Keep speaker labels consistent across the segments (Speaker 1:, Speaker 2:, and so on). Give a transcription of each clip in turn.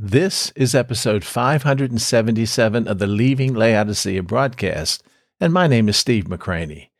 Speaker 1: This is episode 577 of the Leaving Laodicea broadcast, and my name is Steve McCranie.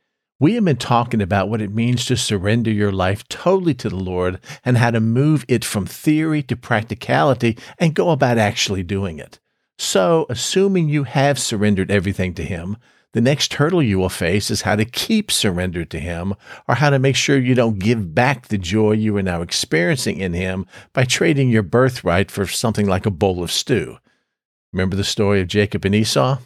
Speaker 1: We have been talking about what it means to surrender your life totally to the Lord and how to move it from theory to practicality and go about actually doing it. So, assuming you have surrendered everything to Him, the next hurdle you will face is how to keep surrendered to Him or how to make sure you don't give back the joy you are now experiencing in Him by trading your birthright for something like a bowl of stew. Remember the story of Jacob and Esau?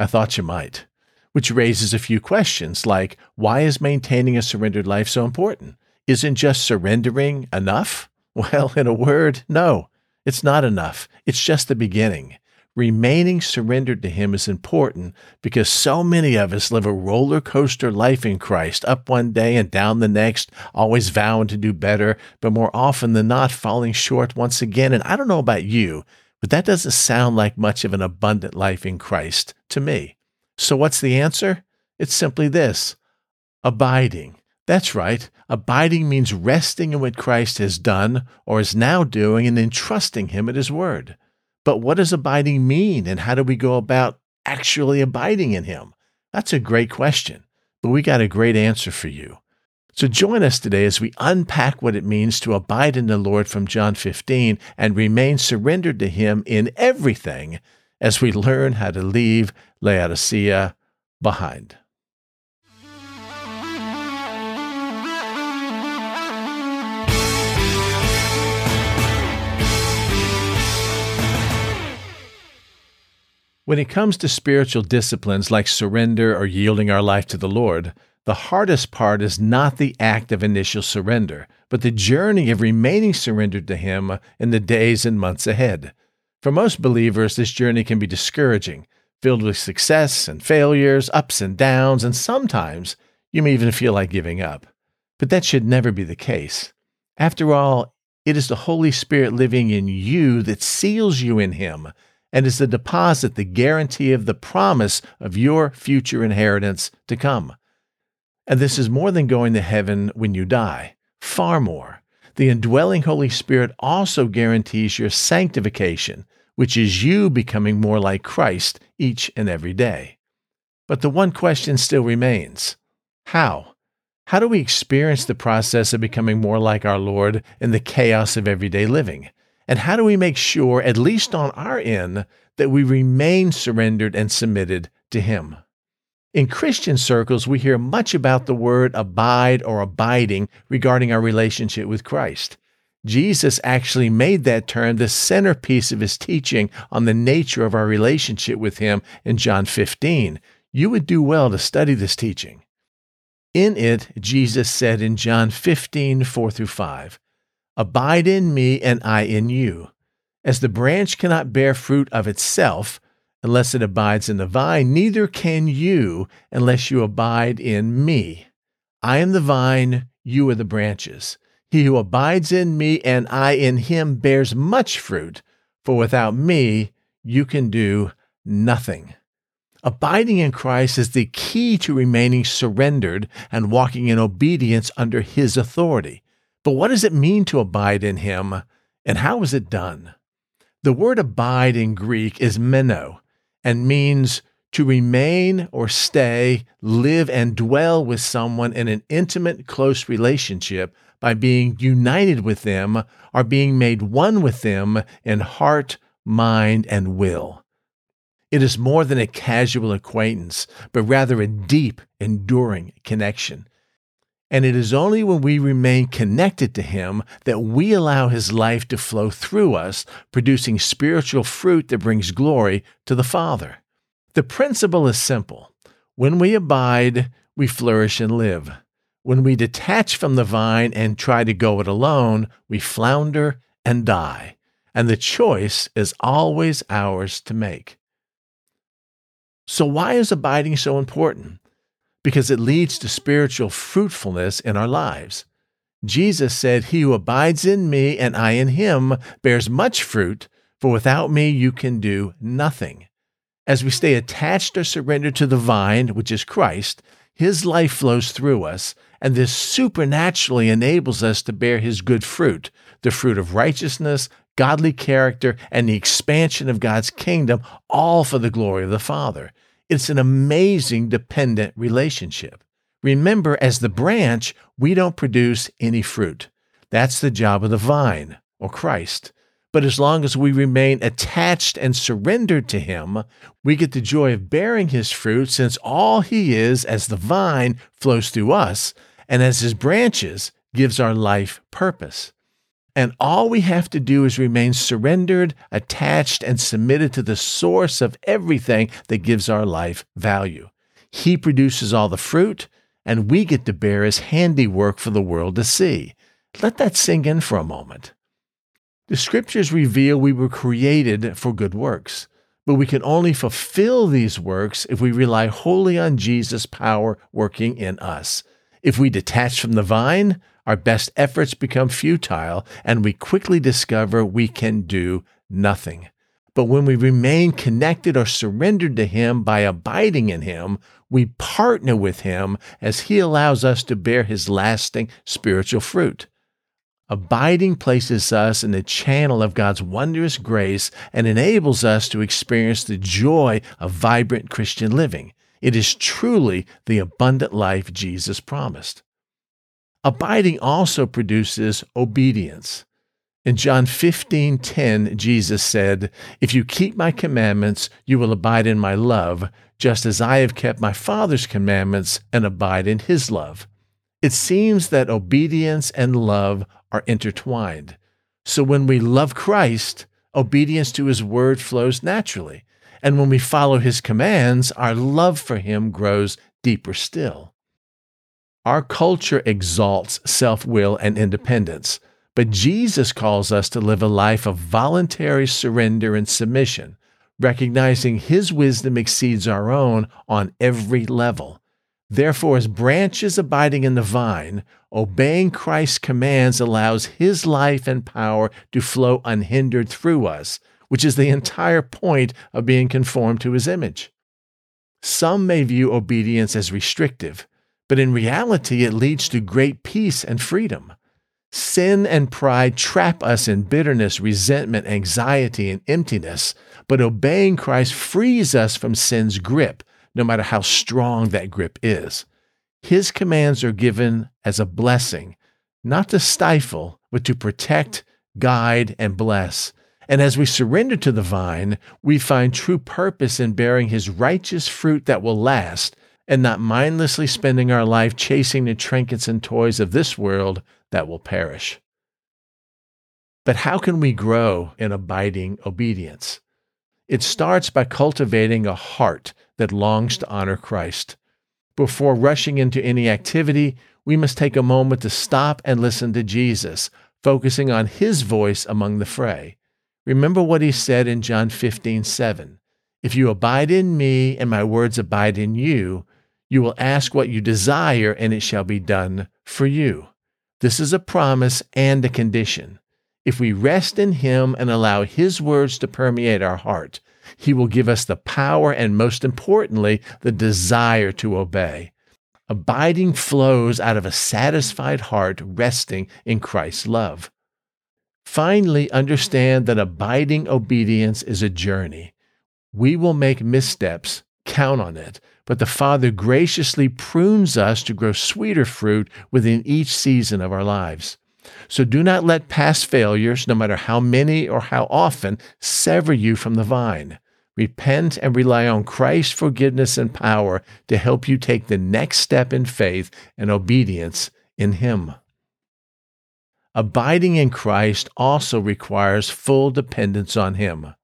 Speaker 1: I thought you might. Which raises a few questions like why is maintaining a surrendered life so important? Isn't just surrendering enough? Well, in a word, no, it's not enough. It's just the beginning remaining surrendered to Him is important because so many of us live a roller coaster life in Christ, up one day and down the next, always vowing to do better, but more often than not falling short once again. And I don't know about you, but that doesn't sound like much of an abundant life in Christ to me. So what's the answer? It's simply this abiding. That's right. Abiding means resting in what Christ has done or is now doing and entrusting Him at His word. But what does abiding mean, and how do we go about actually abiding in Him? That's a great question, but we got a great answer for you. So join us today as we unpack what it means to abide in the Lord from John 15 and remain surrendered to Him in everything as we learn how to leave Laodicea behind. When it comes to spiritual disciplines like surrender or yielding our life to the Lord, the hardest part is not the act of initial surrender, but the journey of remaining surrendered to Him in the days and months ahead. For most believers, this journey can be discouraging, filled with success and failures, ups and downs, and sometimes you may even feel like giving up. But that should never be the case. After all, it is the Holy Spirit living in you that seals you in Him and is the deposit the guarantee of the promise of your future inheritance to come. And this is more than going to heaven when you die, far more. The indwelling Holy Spirit also guarantees your sanctification, which is you becoming more like Christ each and every day. But the one question still remains how? How do we experience the process of becoming more like our Lord in the chaos of everyday living? And how do we make sure, at least on our end, that we remain surrendered and submitted to Him? In Christian circles, we hear much about the word abide or abiding regarding our relationship with Christ. Jesus actually made that term the centerpiece of his teaching on the nature of our relationship with him in John 15. You would do well to study this teaching. In it, Jesus said in John 15, 4 through 5, Abide in me, and I in you. As the branch cannot bear fruit of itself unless it abides in the vine, neither can you unless you abide in me. I am the vine, you are the branches. He who abides in me and I in him bears much fruit, for without me you can do nothing. Abiding in Christ is the key to remaining surrendered and walking in obedience under his authority. But what does it mean to abide in him, and how is it done? The word abide in Greek is meno and means to remain or stay, live, and dwell with someone in an intimate, close relationship by being united with them or being made one with them in heart, mind, and will. It is more than a casual acquaintance, but rather a deep, enduring connection. And it is only when we remain connected to Him that we allow His life to flow through us, producing spiritual fruit that brings glory to the Father. The principle is simple. When we abide, we flourish and live. When we detach from the vine and try to go it alone, we flounder and die. And the choice is always ours to make. So, why is abiding so important? Because it leads to spiritual fruitfulness in our lives. Jesus said, He who abides in me and I in him bears much fruit, for without me you can do nothing. As we stay attached or surrendered to the vine, which is Christ, his life flows through us, and this supernaturally enables us to bear his good fruit, the fruit of righteousness, godly character, and the expansion of God's kingdom, all for the glory of the Father. It's an amazing dependent relationship. Remember, as the branch, we don't produce any fruit. That's the job of the vine, or Christ. But as long as we remain attached and surrendered to Him, we get the joy of bearing His fruit since all He is, as the vine, flows through us, and as His branches, gives our life purpose. And all we have to do is remain surrendered, attached, and submitted to the source of everything that gives our life value. He produces all the fruit, and we get to bear His handiwork for the world to see. Let that sink in for a moment. The scriptures reveal we were created for good works, but we can only fulfill these works if we rely wholly on Jesus' power working in us. If we detach from the vine, our best efforts become futile, and we quickly discover we can do nothing. But when we remain connected or surrendered to Him by abiding in Him, we partner with Him as He allows us to bear His lasting spiritual fruit. Abiding places us in the channel of God's wondrous grace and enables us to experience the joy of vibrant Christian living. It is truly the abundant life Jesus promised. Abiding also produces obedience. In John 15:10, Jesus said, "If you keep my commandments, you will abide in my love, just as I have kept my Father's commandments and abide in his love." It seems that obedience and love are intertwined. So when we love Christ, obedience to his word flows naturally. And when we follow his commands, our love for him grows deeper still. Our culture exalts self will and independence, but Jesus calls us to live a life of voluntary surrender and submission, recognizing his wisdom exceeds our own on every level. Therefore, as branches abiding in the vine, obeying Christ's commands allows his life and power to flow unhindered through us, which is the entire point of being conformed to his image. Some may view obedience as restrictive, but in reality, it leads to great peace and freedom. Sin and pride trap us in bitterness, resentment, anxiety, and emptiness, but obeying Christ frees us from sin's grip no matter how strong that grip is. His commands are given as a blessing, not to stifle, but to protect, guide, and bless. And as we surrender to the vine, we find true purpose in bearing his righteous fruit that will last and not mindlessly spending our life chasing the trinkets and toys of this world that will perish. But how can we grow in abiding obedience? It starts by cultivating a heart that longs to honor Christ. Before rushing into any activity, we must take a moment to stop and listen to Jesus, focusing on his voice among the fray. Remember what he said in John 15, 7. If you abide in me and my words abide in you, you will ask what you desire and it shall be done for you. This is a promise and a condition. If we rest in him and allow his words to permeate our heart, he will give us the power and, most importantly, the desire to obey. Abiding flows out of a satisfied heart resting in Christ's love. Finally, understand that abiding obedience is a journey. We will make missteps, count on it, but the Father graciously prunes us to grow sweeter fruit within each season of our lives. So do not let past failures, no matter how many or how often, sever you from the vine. Repent and rely on Christ's forgiveness and power to help you take the next step in faith and obedience in Him. Abiding in Christ also requires full dependence on Him.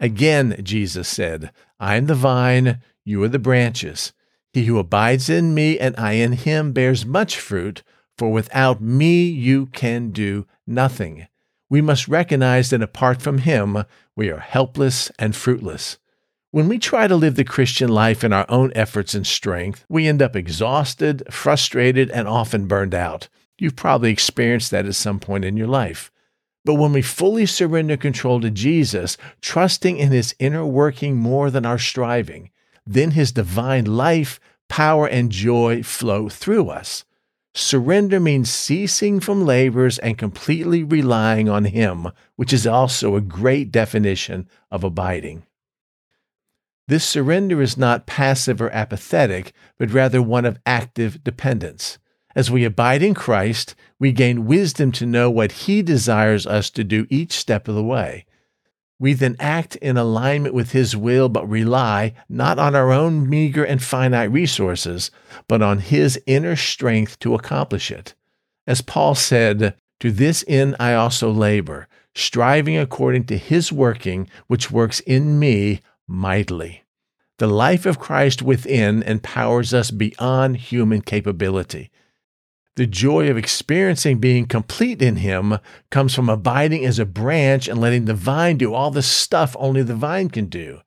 Speaker 1: Again, Jesus said, I am the vine, you are the branches. He who abides in me and I in him bears much fruit, for without me you can do nothing we must recognize that apart from Him, we are helpless and fruitless. When we try to live the Christian life in our own efforts and strength, we end up exhausted, frustrated, and often burned out. You've probably experienced that at some point in your life. But when we fully surrender control to Jesus, trusting in His inner working more than our striving, then His divine life, power, and joy flow through us. Surrender means ceasing from labors and completely relying on Him, which is also a great definition of abiding. This surrender is not passive or apathetic, but rather one of active dependence. As we abide in Christ, we gain wisdom to know what He desires us to do each step of the way. We then act in alignment with His will, but rely not on our own meager and finite resources, but on His inner strength to accomplish it. As Paul said, To this end I also labor, striving according to His working, which works in me mightily. The life of Christ within empowers us beyond human capability. The joy of experiencing being complete in Him comes from abiding as a branch and letting the vine do all the stuff only the vine can do.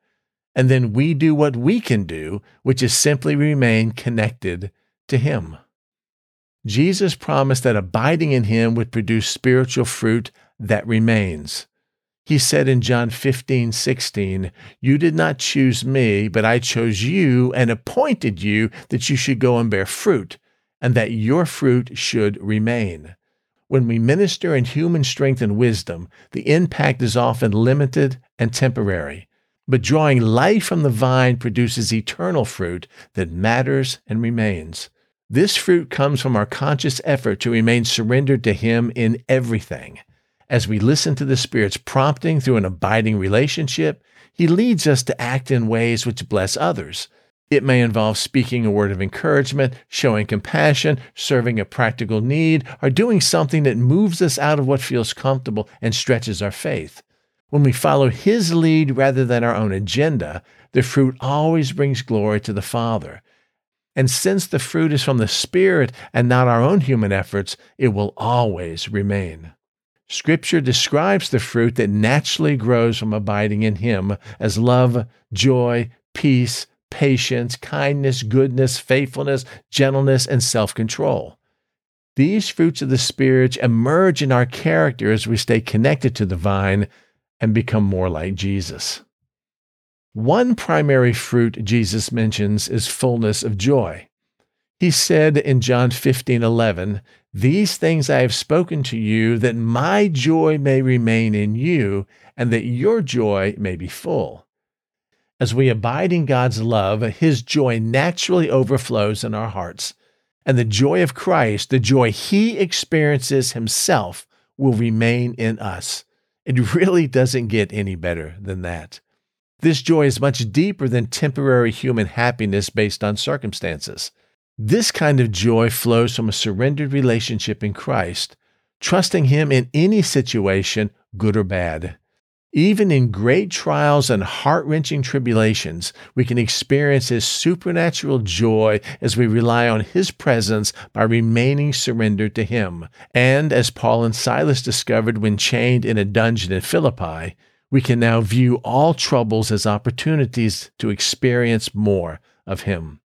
Speaker 1: And then we do what we can do, which is simply remain connected to Him. Jesus promised that abiding in Him would produce spiritual fruit that remains. He said in John 15, 16, You did not choose me, but I chose you and appointed you that you should go and bear fruit and that your fruit should remain. When we minister in human strength and wisdom, the impact is often limited and temporary. But drawing life from the vine produces eternal fruit that matters and remains. This fruit comes from our conscious effort to remain surrendered to Him in everything. As we listen to the Spirit's prompting through an abiding relationship, He leads us to act in ways which bless others. It may involve speaking a word of encouragement, showing compassion, serving a practical need, or doing something that moves us out of what feels comfortable and stretches our faith. When we follow His lead rather than our own agenda, the fruit always brings glory to the Father. And since the fruit is from the Spirit and not our own human efforts, it will always remain. Scripture describes the fruit that naturally grows from abiding in Him as love, joy, peace, patience, kindness, goodness, faithfulness, gentleness, and self control. These fruits of the Spirit emerge in our character as we stay connected to the vine and become more like Jesus. One primary fruit Jesus mentions is fullness of joy. He said in John 15 11, These things I have spoken to you, that my joy may remain in you, and that your joy may be full. As we abide in God's love, His joy naturally overflows in our hearts. And the joy of Christ, the joy He experiences Himself, will remain in us. It really doesn't get any better than that. This joy is much deeper than temporary human happiness based on circumstances. This kind of joy flows from a surrendered relationship in Christ, trusting Him in any situation, good or bad. Even in great trials and heart wrenching tribulations, we can experience His supernatural joy as we rely on His presence by remaining surrendered to Him. And as Paul and Silas discovered when chained in a dungeon in Philippi, we can now view all troubles as opportunities to experience more of Him.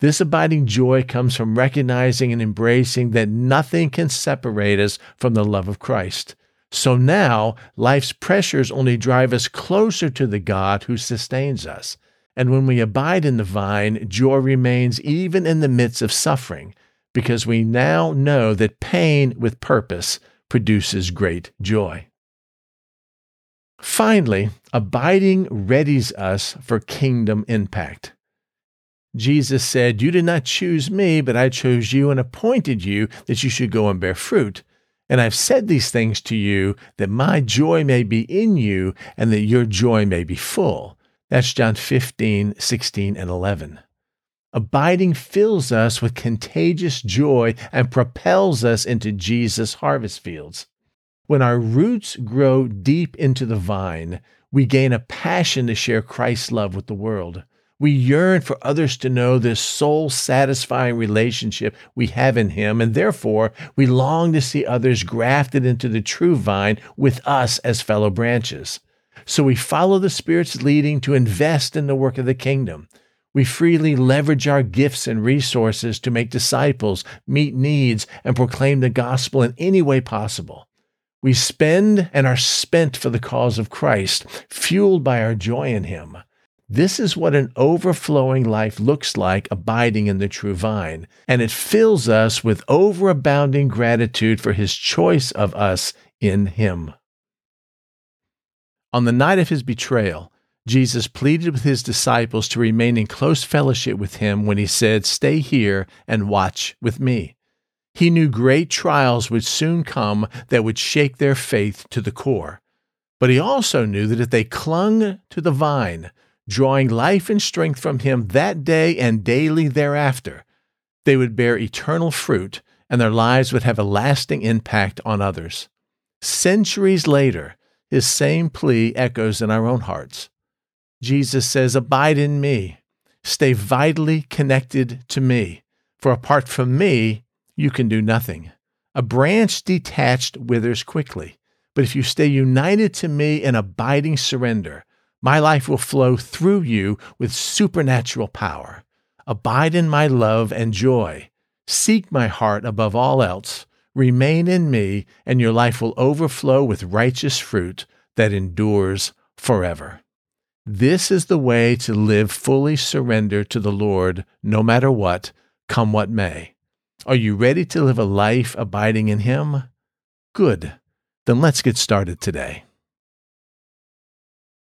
Speaker 1: This abiding joy comes from recognizing and embracing that nothing can separate us from the love of Christ. So now, life's pressures only drive us closer to the God who sustains us. And when we abide in the vine, joy remains even in the midst of suffering, because we now know that pain with purpose produces great joy. Finally, abiding readies us for kingdom impact. Jesus said, You did not choose me, but I chose you and appointed you that you should go and bear fruit and I've said these things to you that my joy may be in you and that your joy may be full. That's John 15, 16, and 11. Abiding fills us with contagious joy and propels us into Jesus' harvest fields. When our roots grow deep into the vine, we gain a passion to share Christ's love with the world. We yearn for others to know this soul satisfying relationship we have in Him, and therefore we long to see others grafted into the true vine with us as fellow branches. So we follow the Spirit's leading to invest in the work of the kingdom. We freely leverage our gifts and resources to make disciples, meet needs, and proclaim the gospel in any way possible. We spend and are spent for the cause of Christ, fueled by our joy in Him. This is what an overflowing life looks like abiding in the true vine, and it fills us with overabounding gratitude for his choice of us in him. On the night of his betrayal, Jesus pleaded with his disciples to remain in close fellowship with him when he said, Stay here and watch with me. He knew great trials would soon come that would shake their faith to the core. But he also knew that if they clung to the vine, drawing life and strength from him that day and daily thereafter, they would bear eternal fruit and their lives would have a lasting impact on others. Centuries later, his same plea echoes in our own hearts. Jesus says, Abide in me, stay vitally connected to me, for apart from me, you can do nothing. A branch detached withers quickly, but if you stay united to me in abiding surrender, my life will flow through you with supernatural power. Abide in my love and joy. Seek my heart above all else. Remain in me, and your life will overflow with righteous fruit that endures forever. This is the way to live fully surrendered to the Lord, no matter what, come what may. Are you ready to live a life abiding in Him? Good. Then let's get started today.